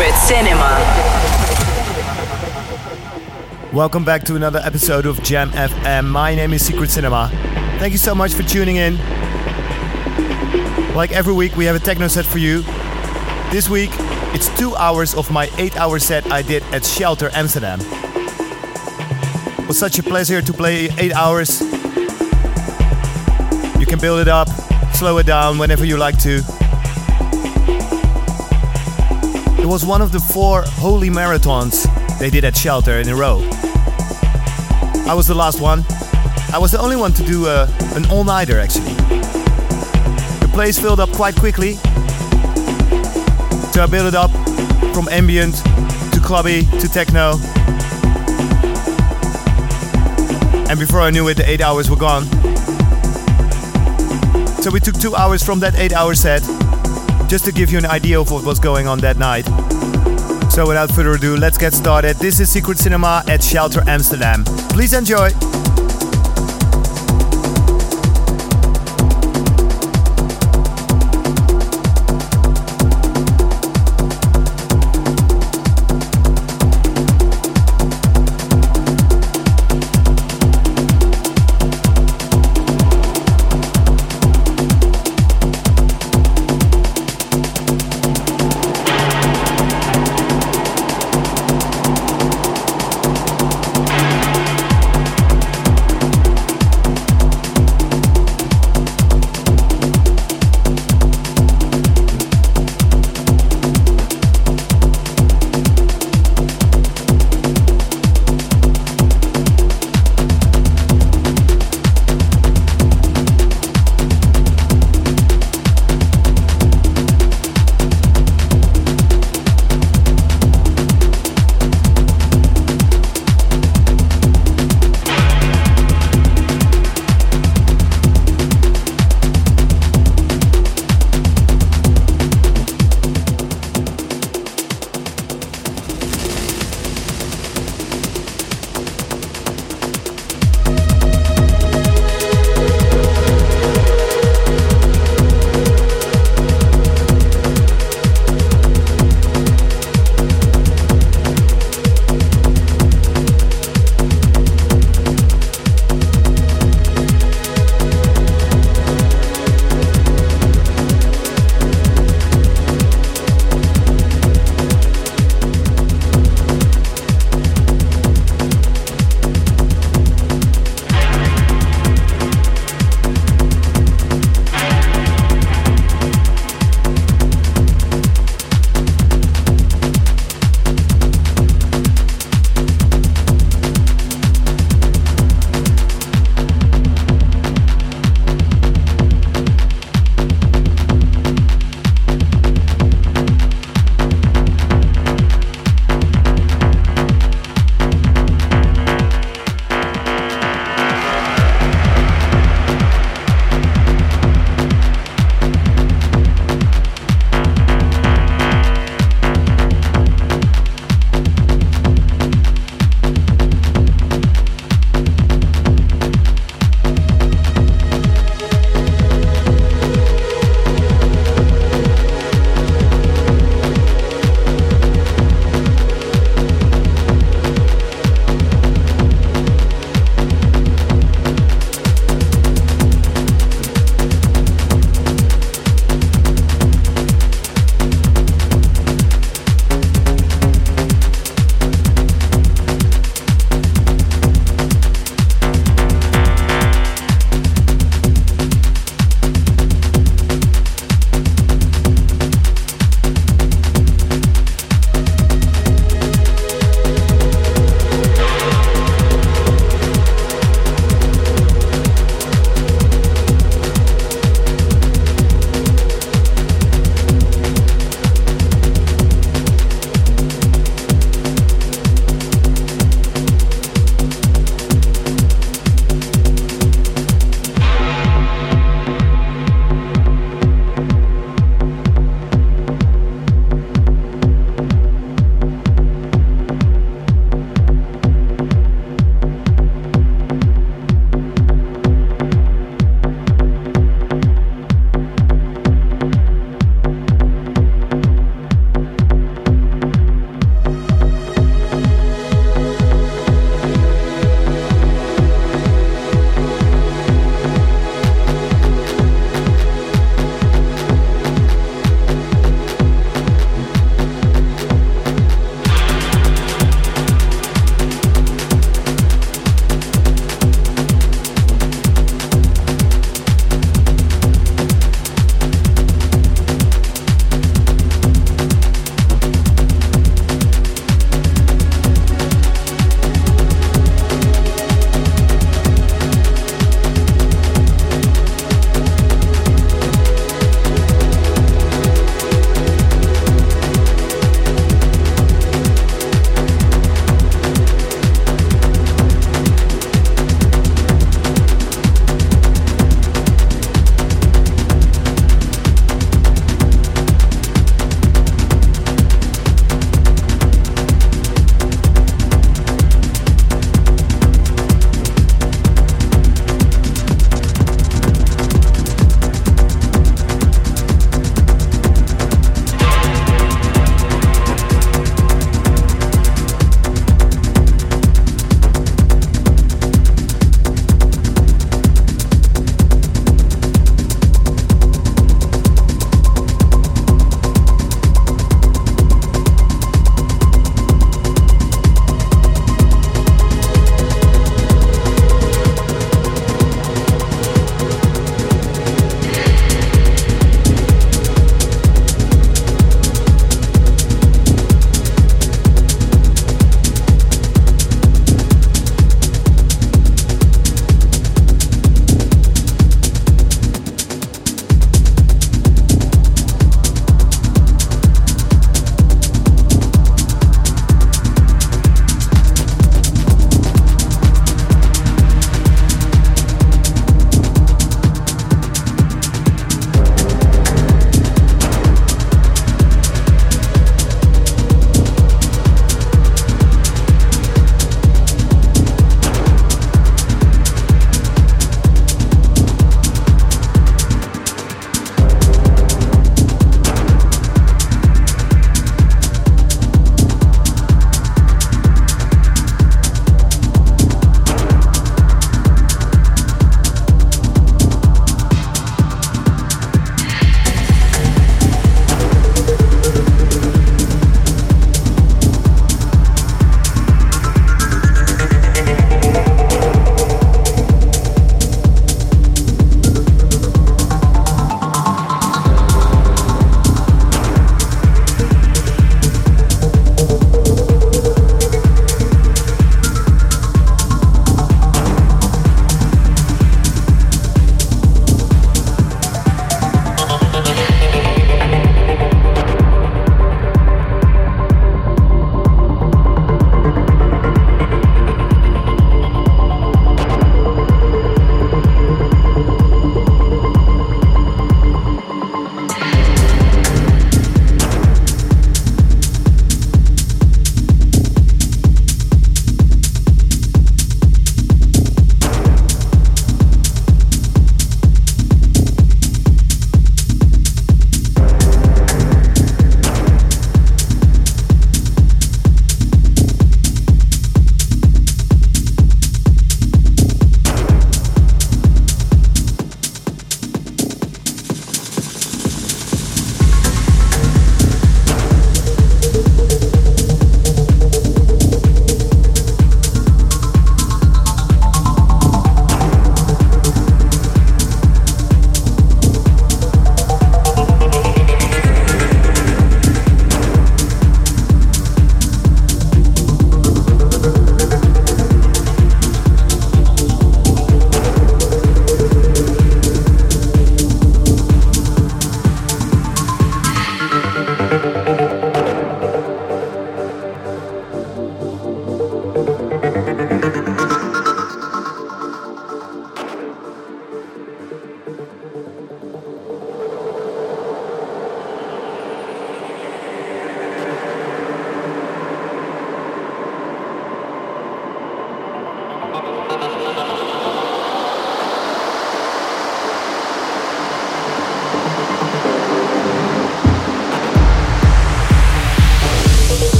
Secret Cinema. Welcome back to another episode of Jam FM. My name is Secret Cinema. Thank you so much for tuning in. Like every week, we have a techno set for you. This week, it's two hours of my eight hour set I did at Shelter Amsterdam. It was such a pleasure to play eight hours. You can build it up, slow it down whenever you like to. It was one of the four holy marathons they did at Shelter in a row. I was the last one. I was the only one to do uh, an all nighter actually. The place filled up quite quickly. So I built it up from ambient to clubby to techno. And before I knew it, the eight hours were gone. So we took two hours from that eight hour set just to give you an idea of what was going on that night. So without further ado, let's get started. This is Secret Cinema at Shelter Amsterdam. Please enjoy.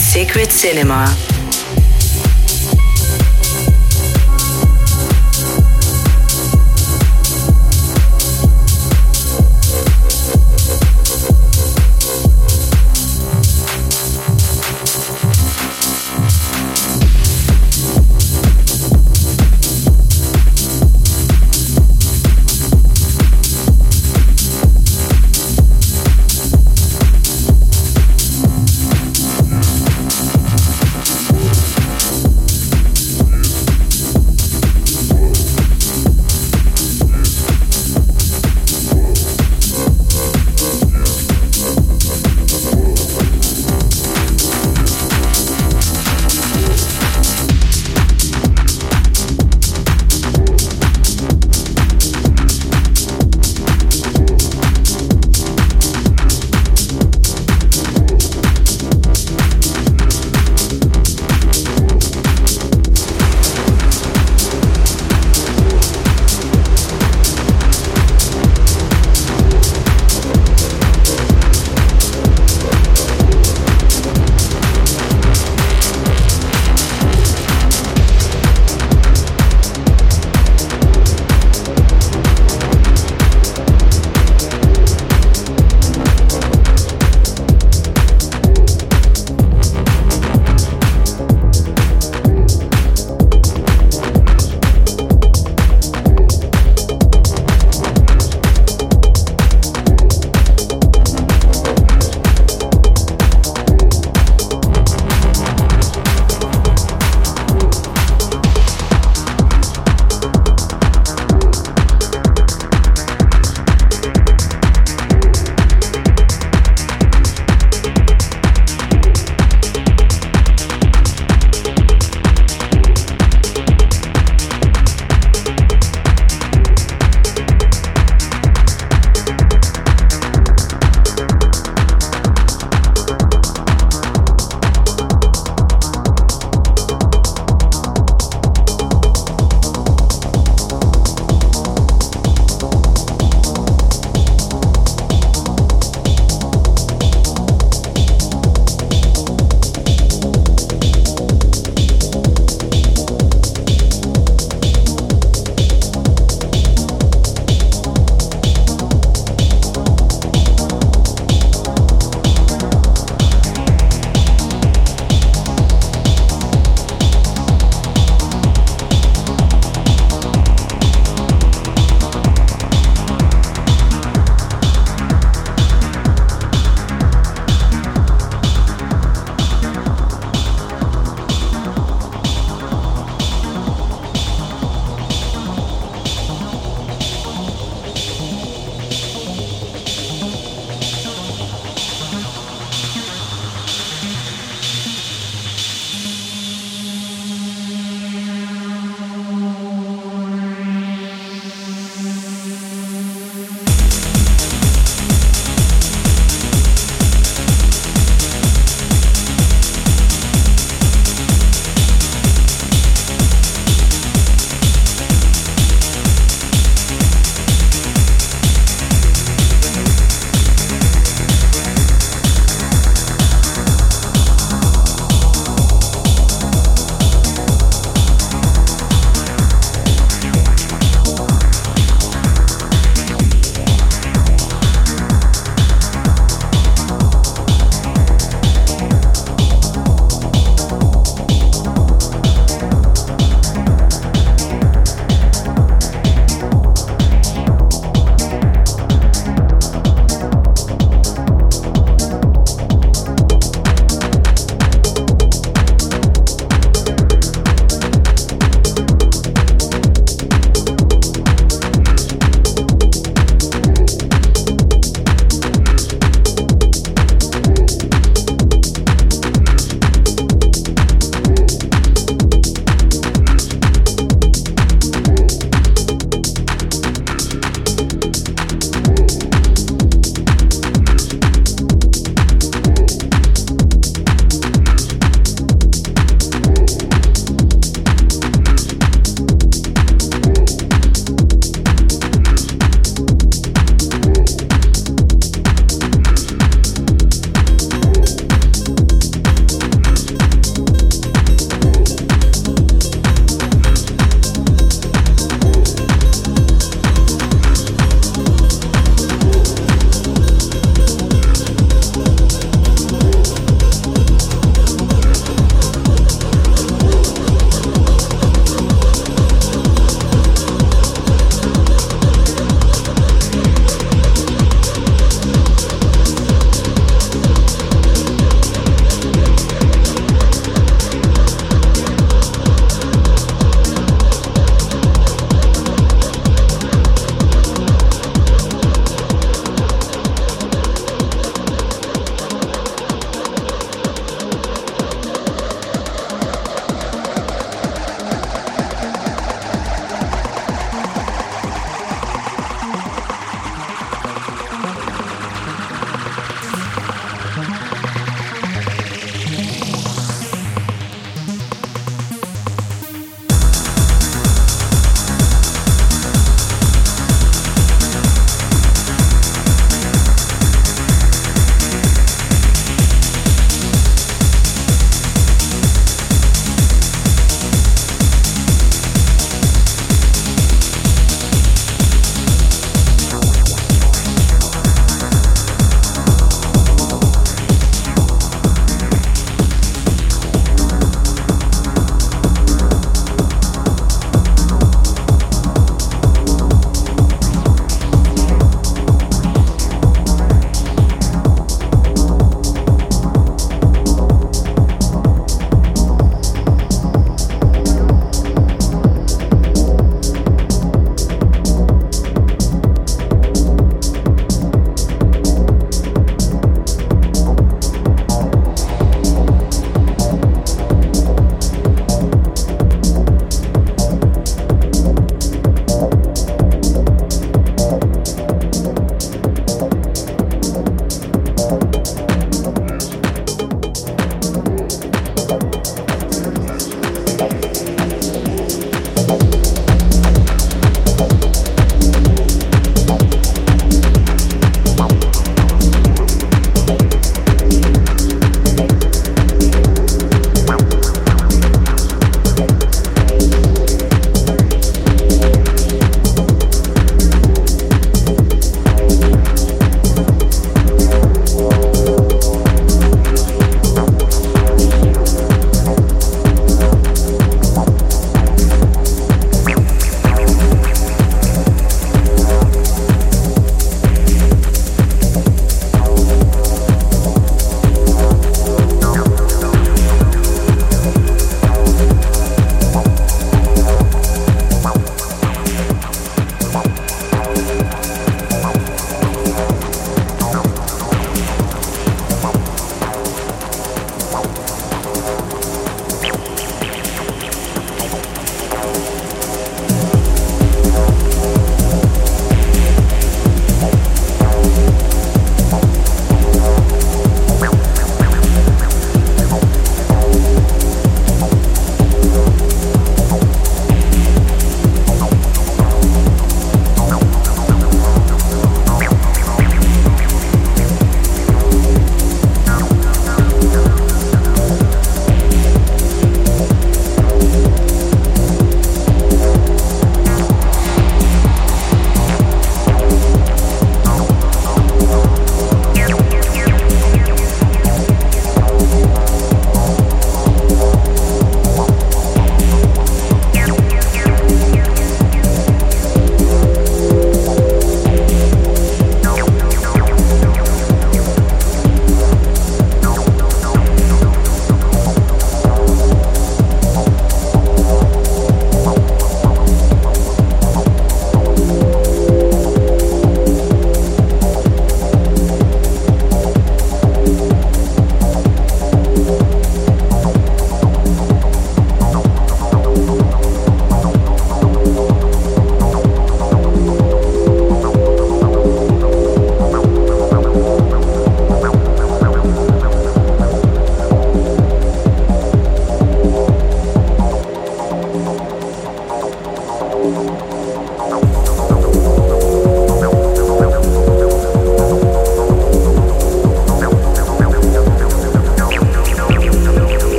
Secret Cinema.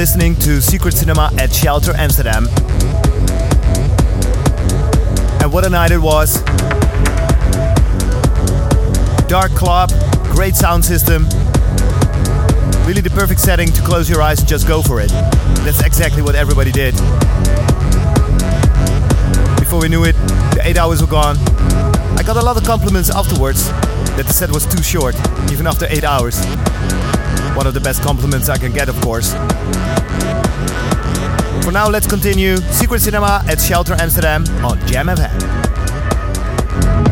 Listening to Secret Cinema at Shelter Amsterdam. And what a night it was! Dark club, great sound system. Really the perfect setting to close your eyes and just go for it. That's exactly what everybody did. Before we knew it, the 8 hours were gone. I got a lot of compliments afterwards that the set was too short, even after 8 hours. One of the best compliments I can get, of course. For now, let's continue Secret Cinema at Shelter Amsterdam on Jam FM.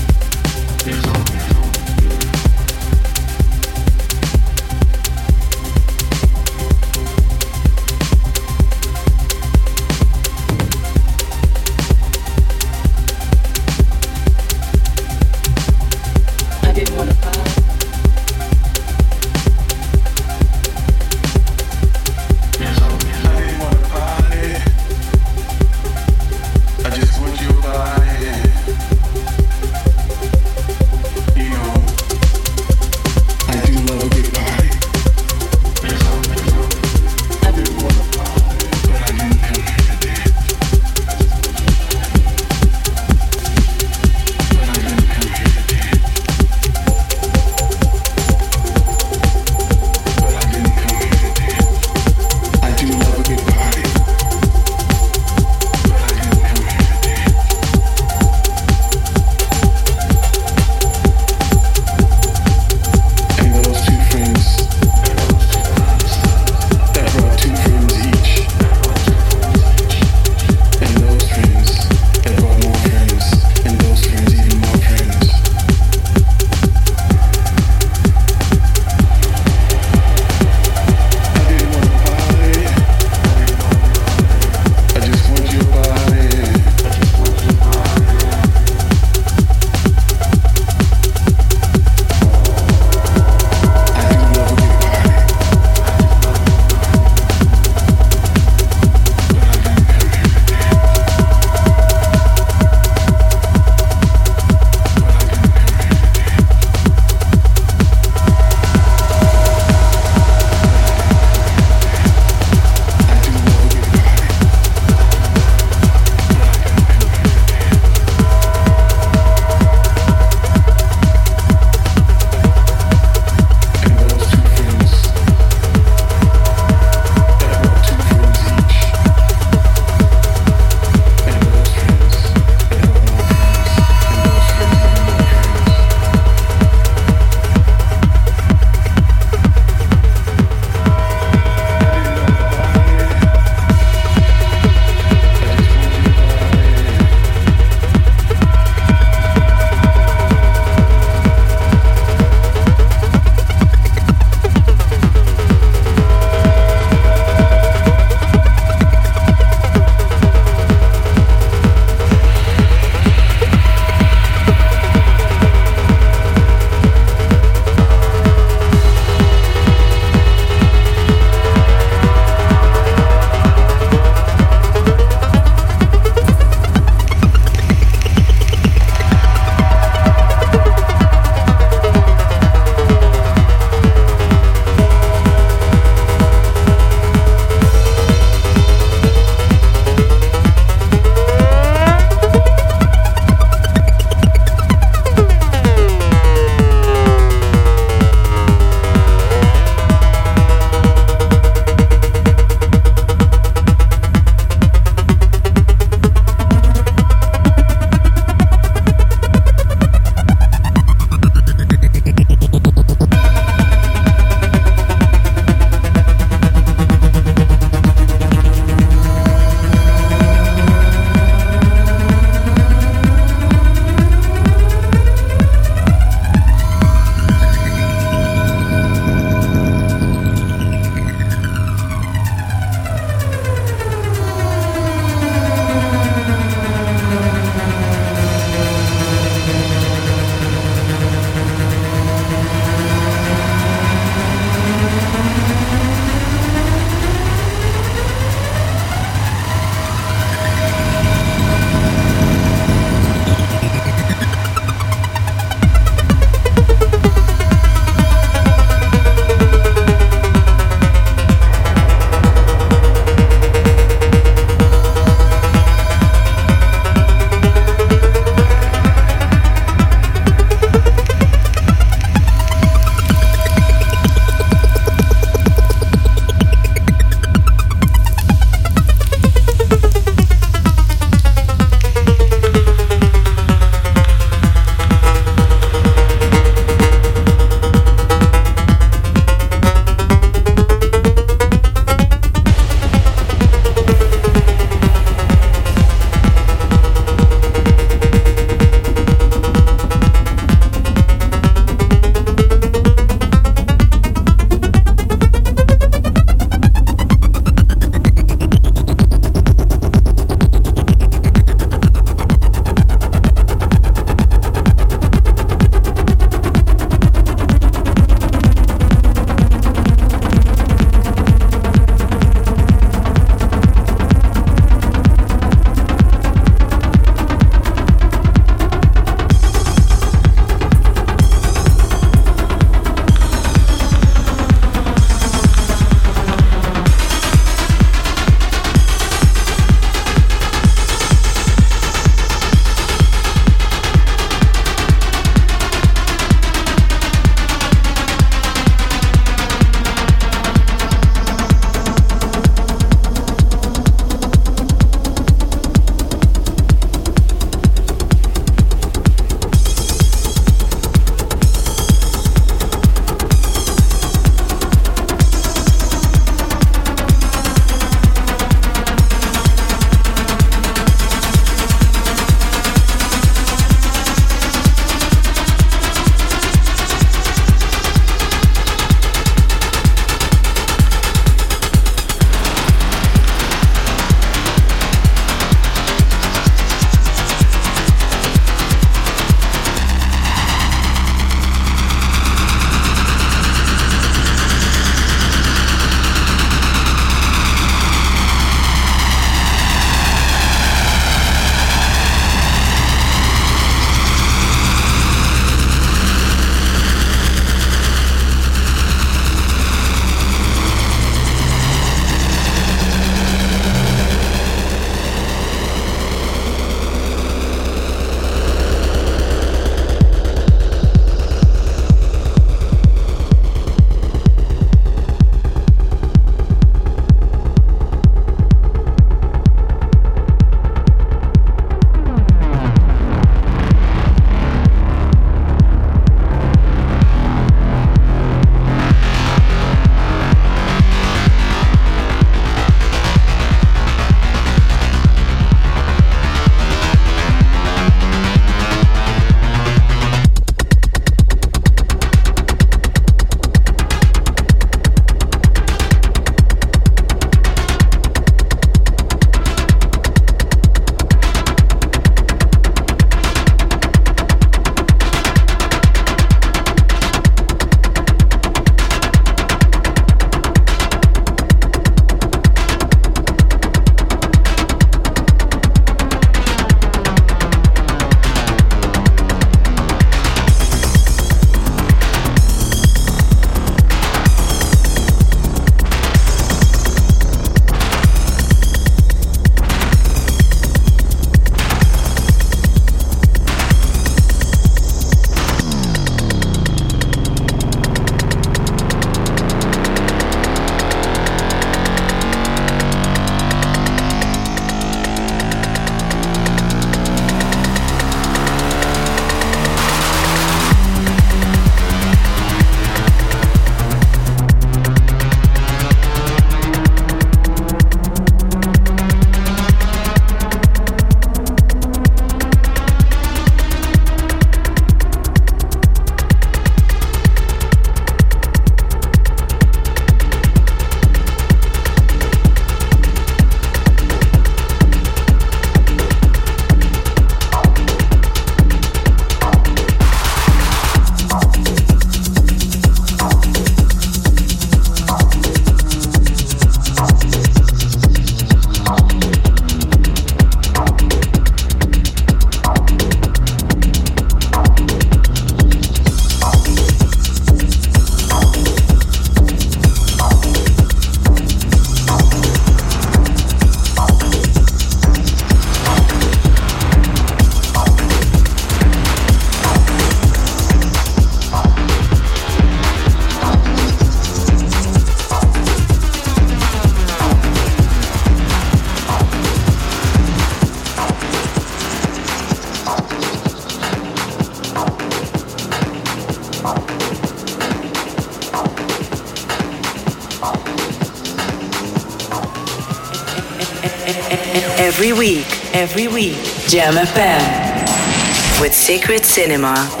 Every week, Jam FM with Secret Cinema.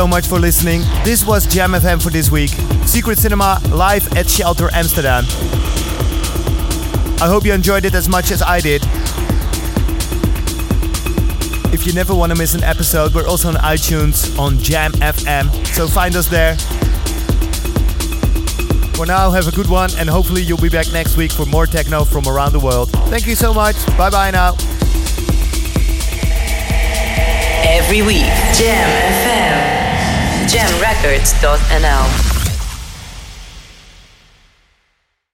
So much for listening. This was Jam FM for this week. Secret Cinema live at Shelter Amsterdam. I hope you enjoyed it as much as I did. If you never want to miss an episode, we're also on iTunes on Jam FM, so find us there. For now, have a good one, and hopefully, you'll be back next week for more techno from around the world. Thank you so much. Bye bye now. Every week, Jam FM. Jamrecords.nl